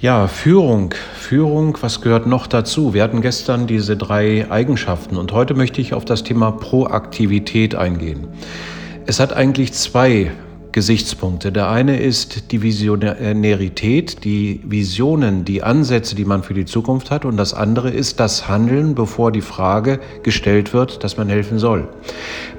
Ja, Führung. Führung, was gehört noch dazu? Wir hatten gestern diese drei Eigenschaften und heute möchte ich auf das Thema Proaktivität eingehen. Es hat eigentlich zwei Gesichtspunkte. Der eine ist die Visionärität, die Visionen, die Ansätze, die man für die Zukunft hat. Und das andere ist das Handeln, bevor die Frage gestellt wird, dass man helfen soll.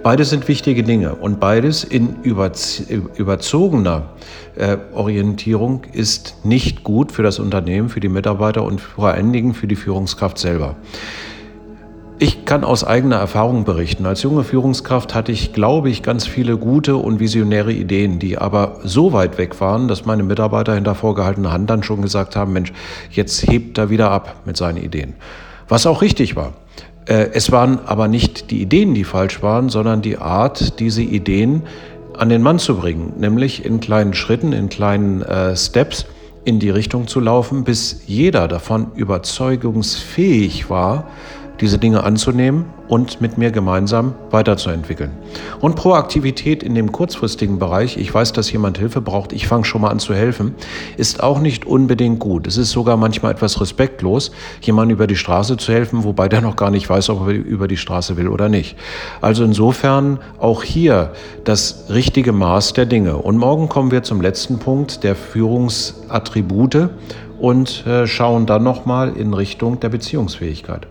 Beides sind wichtige Dinge und beides in überzogener äh, Orientierung ist nicht gut für das Unternehmen, für die Mitarbeiter und vor allen Dingen für die Führungskraft selber. Ich kann aus eigener Erfahrung berichten. Als junge Führungskraft hatte ich, glaube ich, ganz viele gute und visionäre Ideen, die aber so weit weg waren, dass meine Mitarbeiter hinter vorgehaltener Hand dann schon gesagt haben, Mensch, jetzt hebt er wieder ab mit seinen Ideen. Was auch richtig war. Äh, es waren aber nicht die Ideen, die falsch waren, sondern die Art, diese Ideen an den Mann zu bringen, nämlich in kleinen Schritten, in kleinen äh, Steps in die Richtung zu laufen, bis jeder davon überzeugungsfähig war, diese Dinge anzunehmen und mit mir gemeinsam weiterzuentwickeln. Und Proaktivität in dem kurzfristigen Bereich, ich weiß, dass jemand Hilfe braucht, ich fange schon mal an zu helfen, ist auch nicht unbedingt gut. Es ist sogar manchmal etwas respektlos, jemandem über die Straße zu helfen, wobei der noch gar nicht weiß, ob er über die Straße will oder nicht. Also insofern auch hier das richtige Maß der Dinge. Und morgen kommen wir zum letzten Punkt der Führungsattribute und äh, schauen dann nochmal in Richtung der Beziehungsfähigkeit.